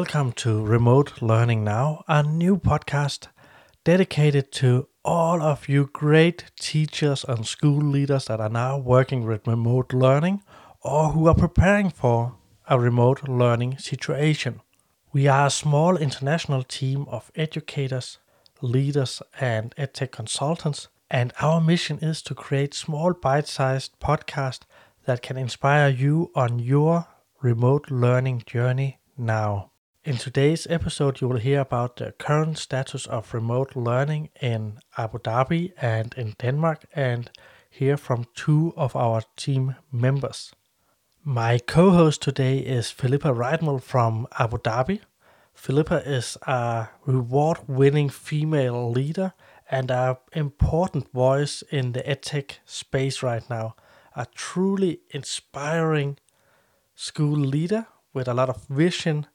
welcome to Remote Learning Now, a new podcast dedicated to all of you great teachers and school leaders that are now working with remote learning or who are preparing for a remote learning situation. We are a small international team of educators, leaders, and edtech consultants, and our mission is to create small bite sized podcasts that can inspire you on your remote learning journey now. In today's episode, you will hear about the current status of remote learning in Abu Dhabi and in Denmark, and hear from two of our team members. My co host today is Philippa Wraithmell from Abu Dhabi. Philippa is a reward winning female leader and an important voice in the edtech space right now. A truly inspiring school leader with a lot of vision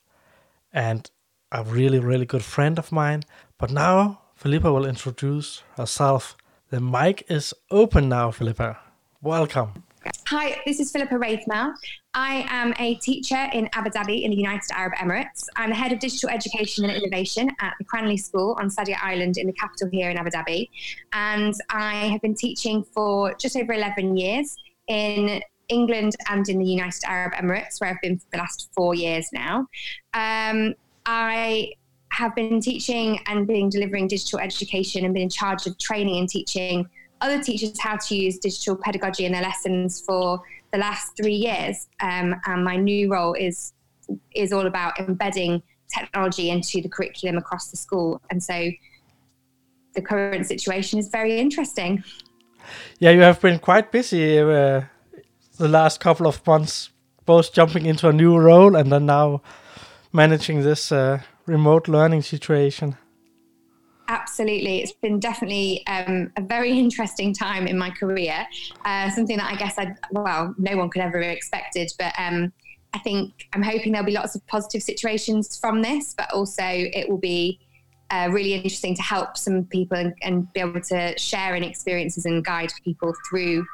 and a really, really good friend of mine. But now Philippa will introduce herself. The mic is open now, Philippa. Welcome. Hi, this is Philippa Wraithmell. I am a teacher in Abu Dhabi in the United Arab Emirates. I'm the head of digital education and innovation at the Cranleigh School on Saadiyat Island in the capital here in Abu Dhabi. And I have been teaching for just over 11 years in England and in the United Arab Emirates, where I've been for the last four years now. Um, I have been teaching and been delivering digital education and been in charge of training and teaching other teachers how to use digital pedagogy in their lessons for the last three years. Um, and my new role is is all about embedding technology into the curriculum across the school. And so the current situation is very interesting. Yeah, you have been quite busy uh, the last couple of months, both jumping into a new role and then now managing this uh, remote learning situation. Absolutely. It's been definitely um, a very interesting time in my career. Uh, something that I guess I, well, no one could ever have expected. But um, I think I'm hoping there'll be lots of positive situations from this, but also it will be uh, really interesting to help some people and, and, be able to share any experiences and guide people through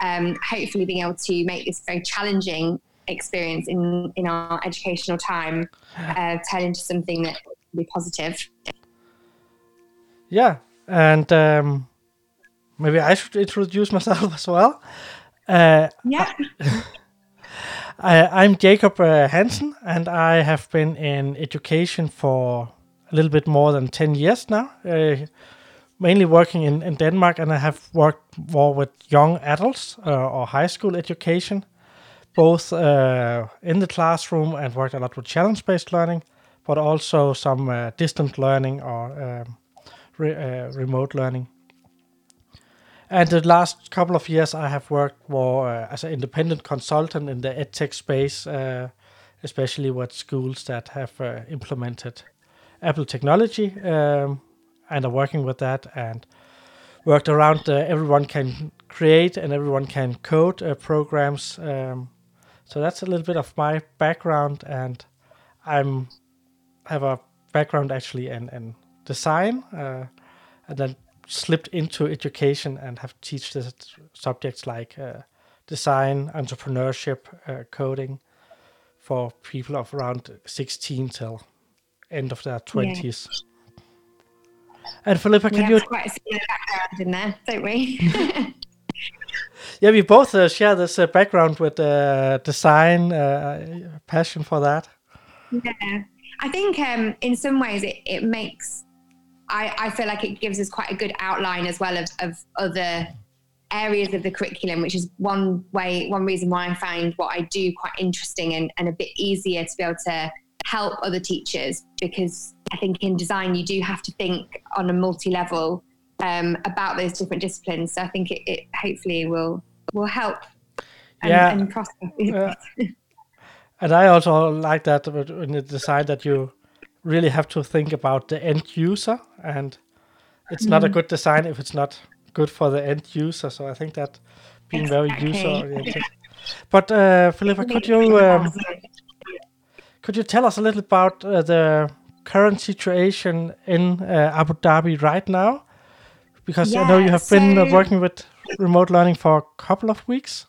um, hopefully being able to make this very challenging experience in, in our educational time uh, turn into something that will be positive. Yeah, and um, maybe I should introduce myself as well. Uh, yeah. I, am Jacob uh, Hansen, and I have been in education for a little bit more than 10 years now, uh, mainly working in, in Denmark, and I have worked more with young adults uh, or high school education, both uh, in the classroom and worked a lot with challenge based learning, but also some uh, distant learning or um, re- uh, remote learning. And the last couple of years, I have worked more uh, as an independent consultant in the edtech space, uh, especially with schools that have implemented Apple technology um, and are working with that and worked around uh, everyone can create and everyone can code uh, programs. Um, so that's a little bit of my background, and I'm have a background actually in, in design, uh, and then slipped into education and have teach the subjects like uh, design, entrepreneurship, uh, coding for people of around 16 till end of their 20s. Yeah. And Philippa, can we you have quite a similar background in there, don't we? yeah, we both uh, share this uh, background with uh, design, uh, passion for that. Yeah, I think um, in some ways it, it makes I, I feel like it gives us quite a good outline as well of, of other areas of the curriculum, which is one way, one reason why I find what I do quite interesting and, and a bit easier to be able to help other teachers because I think in design you do have to think on a multi-level um, about those different disciplines. So I think it, it hopefully will will help and, yeah. and prosper. Uh, and I also like that in the design that you really have to think about the end user, and it's mm. not a mm. good design if it's not good for the end user. So I think that being exactly. very user oriented. But uh, Philippa, could you um, could you tell us a little about uh, the current situation in uh, Abu Dhabi right now? Because yeah, I know you have so been uh, working with remote learning for a couple of weeks.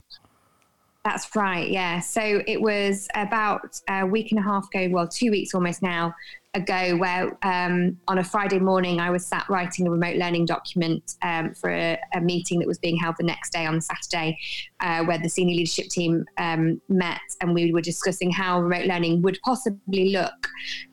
That's right. Yeah. So it was about a week and a half ago, well, two weeks almost now ago, where um, on a Friday morning I was sat writing a remote learning document um, for a, a, meeting that was being held the next day on Saturday, uh, where the senior leadership team um, met and we were discussing how remote learning would possibly look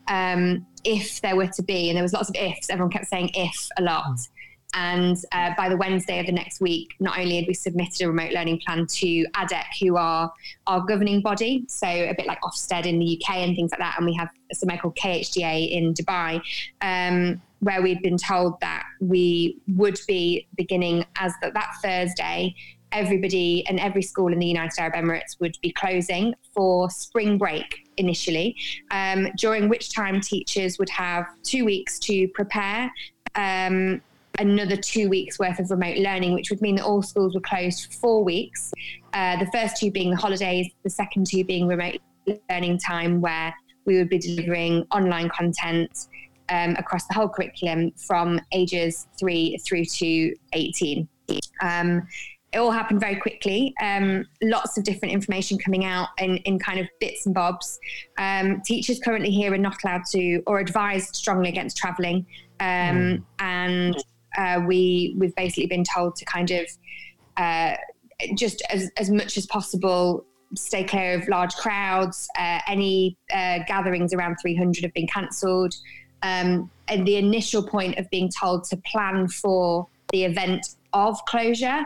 um, if there were to be, and there was lots of ifs. Everyone kept saying if a lot. Mm. And uh, by the Wednesday of the next week, not only had we submitted a remote learning plan to ADEC, who are our governing body, so a bit like Ofsted in the UK and things like that, and we have something called KHDA in Dubai, um, where we'd been told that we would be beginning as the, that Thursday. Everybody and every school in the United Arab Emirates would be closing for spring break initially, um, during which time teachers would have two weeks to prepare um, another two weeks worth of remote learning, which would mean that all schools were closed for four weeks. Uh, the first two being the holidays, the second two being remote learning time, where we would be delivering online content um, across the whole curriculum from ages three through to 18. Um, it all happened very quickly. Um, lots of different information coming out in, in kind of bits and bobs. Um, teachers currently here are not allowed to or advised strongly against travelling. Um, mm. And uh, we we've basically been told to kind of uh, just as as much as possible stay clear of large crowds. Uh, any uh, gatherings around 300 have been cancelled. Um, and the initial point of being told to plan for the event of closure,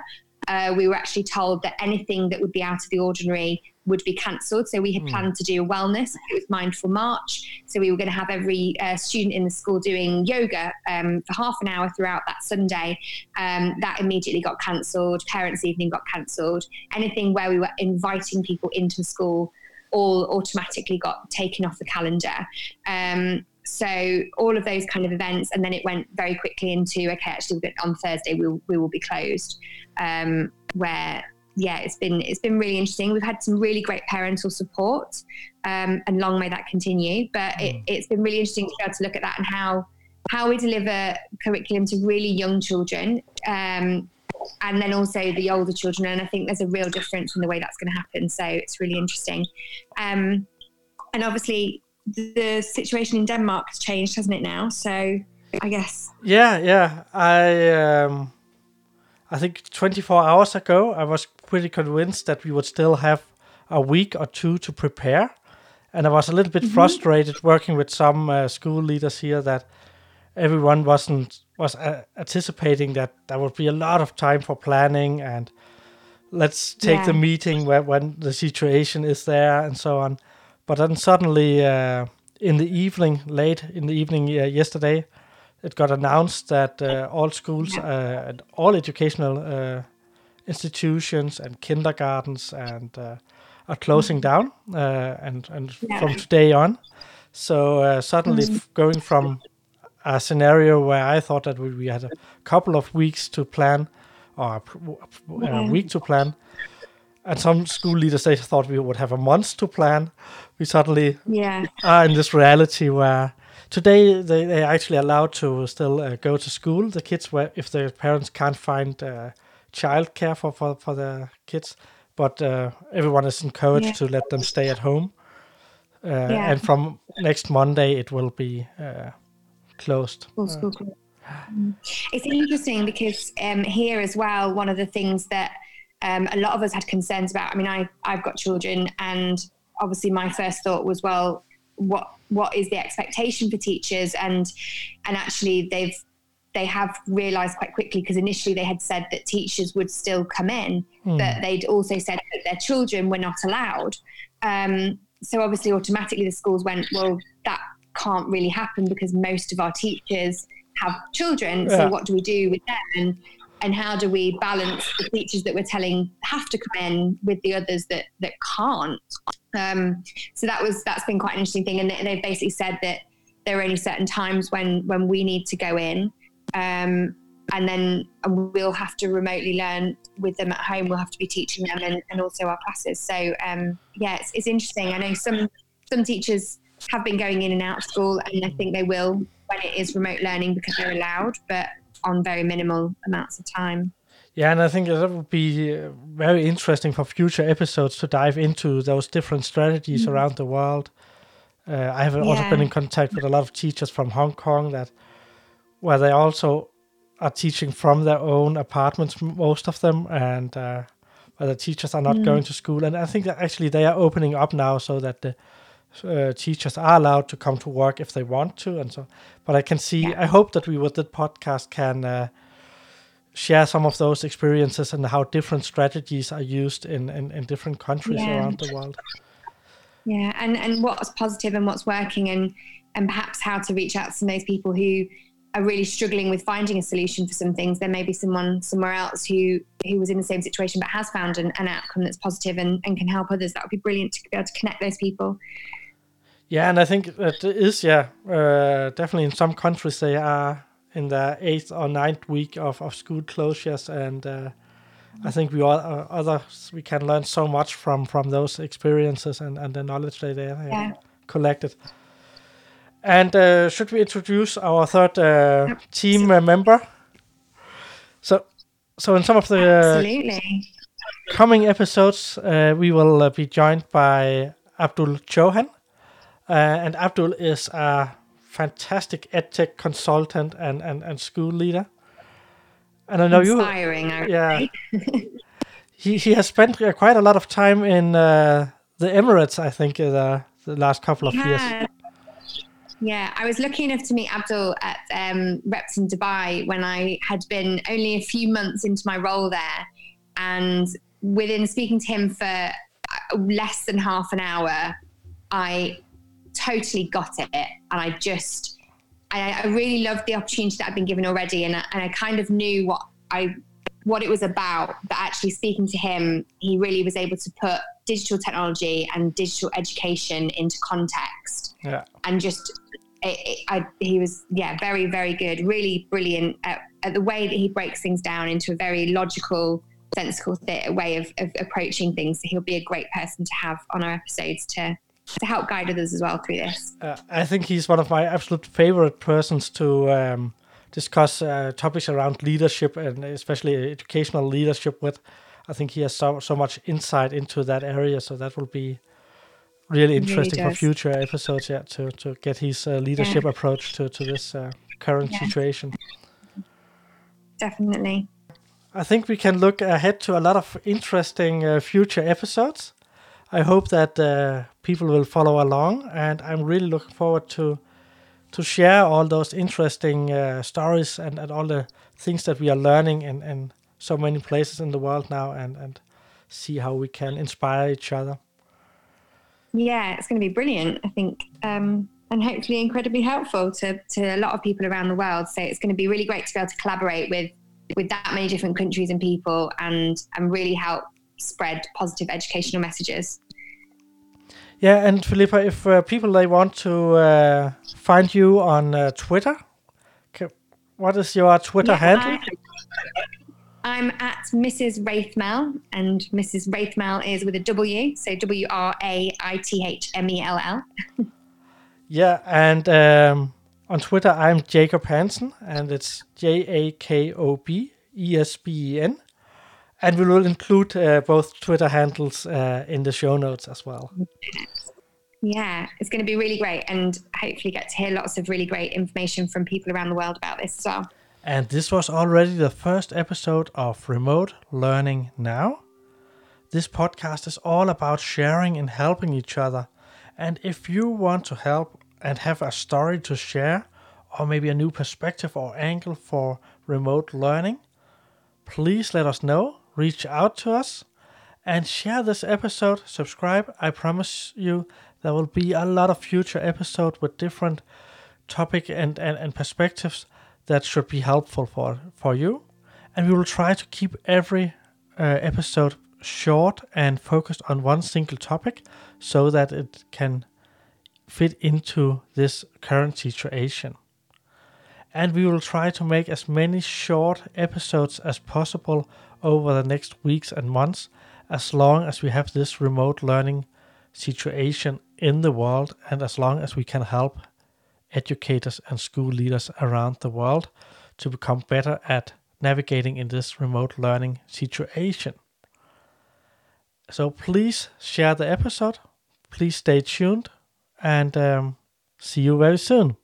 uh, we were actually told that anything that would be out of the ordinary would be cancelled. So we had hmm. planned to do a wellness. It was Mindful March. So we were going to have every uh, student in the school doing yoga um, for half an hour throughout that Sunday. Um, that immediately got cancelled. Parents' evening got cancelled. Anything where we were inviting people into school all automatically got taken off the calendar. Um, so all of those kind of events, and then it went very quickly into okay, actually on Thursday we will, we will be closed, um, where yeah, it's been it's been really interesting. We've had some really great parental support, um, and long may that continue. But mm. it, has been really interesting to be able to look at that and how how we deliver curriculum to really young children, um, and then also the older children. And I think there's a real difference in the way that's going to happen. So it's really interesting. Um, and obviously, the situation in Denmark has changed, hasn't it? Now, so I guess. Yeah, yeah. I um, I think 24 hours ago, I was pretty convinced that we would still have a week or two to prepare. And I was a little bit mm-hmm. frustrated working with some uh, school leaders here that everyone wasn't was uh, anticipating that there would be a lot of time for planning and let's take yeah. the meeting where, when the situation is there and so on. But then suddenly, uh, in the evening, late in the evening uh, yesterday, it got announced that uh, all schools, uh, all educational uh, institutions and kindergartens and uh, are closing mm-hmm. down uh, and and yeah. from today on. So uh, suddenly mm-hmm. going from a scenario where I thought that we had a couple of weeks to plan or a, a week to plan and some school leaders they thought we would have a month to plan. We suddenly yeah. are in this reality where today they, they are actually allowed to still uh, go to school. The kids, where if their parents can't find uh, childcare for, for, for the kids, but uh, everyone is encouraged yeah. to let them stay at home. Uh, yeah. And from next Monday, it will be uh, closed. Full school. Mm. It's interesting because um, here as well, one of the things that um, a lot of us had concerns about. I mean, I I've got children, and obviously my first thought was, well, what what is the expectation for teachers? And and actually, they've they have realized quite quickly because initially they had said that teachers would still come in, mm. but they'd also said that their children were not allowed. Um, so obviously, automatically the schools went, well, that can't really happen because most of our teachers have children. Yeah. So what do we do with them? And, and how do we balance the teachers that we're telling have to come in with the others that that can't? Um, so that was that's been quite an interesting thing, and they, they've basically said that there are only certain times when when we need to go in um, and then we'll have to remotely learn with them at home. We'll have to be teaching them and, and also our classes. So um, yeah, it's, it's, interesting. I know some some teachers have been going in and out of school, and I think they will when it is remote learning because they're allowed, but on very minimal amounts of time. Yeah, and I think that would be uh, very interesting for future episodes to dive into those different strategies mm-hmm. around the world. Uh, I have yeah. also been in contact with a lot of teachers from Hong Kong that, where they also are teaching from their own apartments, most of them, and uh, where the teachers are not mm. going to school. And I think that actually they are opening up now so that the uh, teachers are allowed to come to work if they want to, and so. But I can see. Yeah. I hope that we with the podcast can uh, share some of those experiences and how different strategies are used in in, in different countries yeah. around the world. Yeah, and and what's positive and what's working, and and perhaps how to reach out to those people who are really struggling with finding a solution for some things. There may be someone somewhere else who who was in the same situation but has found an, an outcome that's positive and, and can help others. That would be brilliant to be able to connect those people. Yeah, and I think that is yeah uh, definitely in some countries they are in the eighth or ninth week of, of school closures, and uh, I think we all uh, others we can learn so much from from those experiences and, and the knowledge they they yeah. collected. And uh, should we introduce our third uh, team member? So, so in some of the uh, coming episodes, uh, we will be joined by Abdul. Uh, and Abdul is a fantastic edtech consultant and, and, and school leader. And I know you're Inspiring, you. Yeah. he, he has spent uh, quite a lot of time in uh, the Emirates, I think, the, the last couple of yeah. years. Yeah, I was lucky enough to meet Abdul at um, Reps in Dubai when I had been only a few months into my role there. And within speaking to him for less than half an hour, I totally got it. And I just, I, I really loved the opportunity that I'd been given already. And I, and I kind of knew what I, what it was about. But actually speaking to him, he really was able to put digital technology and digital education into context. Yeah. And just, it, it, I, he was, yeah, very, very good. Really brilliant at, at the way that he breaks things down into a very logical, sensible th- way of, of approaching things. So he'll be a great person to have on our episodes to to help guide others as well through this. Uh, I think he's one of my absolute favorite persons to um, discuss uh, topics around leadership and especially educational leadership with. I think he has so so much insight into that area, so that will be really interesting really for future episodes. Yeah, to to get his uh, leadership yeah. approach to to this uh, current yeah. situation. Definitely. I think we can look ahead to a lot of interesting uh, future episodes. I hope that uh, people will follow along, and I'm really looking forward to to share all those interesting uh, stories and, and all the things that we are learning in, in so many places in the world now, and and see how we can inspire each other. Yeah, it's going to be brilliant. I think. Um, and hopefully incredibly helpful to, to a lot of people around the world. So it's going to be really great to be able to collaborate with with that many different countries and people and and really help spread positive educational messages. Yeah, and Philippa, if uh, people they want to uh, find you on uh, Twitter, what is your Twitter yeah, handle? I, am at Mrs. Wraithmell, and Mrs. Wraithmell is with a W, so W R A I T H M E L L. Yeah, and um, on Twitter I'm Jacob Hansen, and it's J A K O B E S B E N. And we will include uh, both Twitter handles uh, in the show notes as well. Yeah, it's going to be really great and hopefully get to hear lots of really great information from people around the world about this as well. And this was already the first episode of Remote Learning Now. This podcast is all about sharing and helping each other. And if you want to help and have a story to share, or maybe a new perspective or angle for remote learning, please let us know reach out to us and share this episode. Subscribe. I promise you there will be a lot of future episodes with different topic and, and, and perspectives that should be helpful for, for you. And we will try to keep every uh, episode short and focused on one single topic so that it can fit into this current situation. And we will try to make as many short episodes as possible over the next weeks and months as long as we have this remote learning situation in the world and as long as we can help educators and school leaders around the world to become better at navigating in this remote learning situation. So please share the episode. Please stay tuned and um, see you very soon.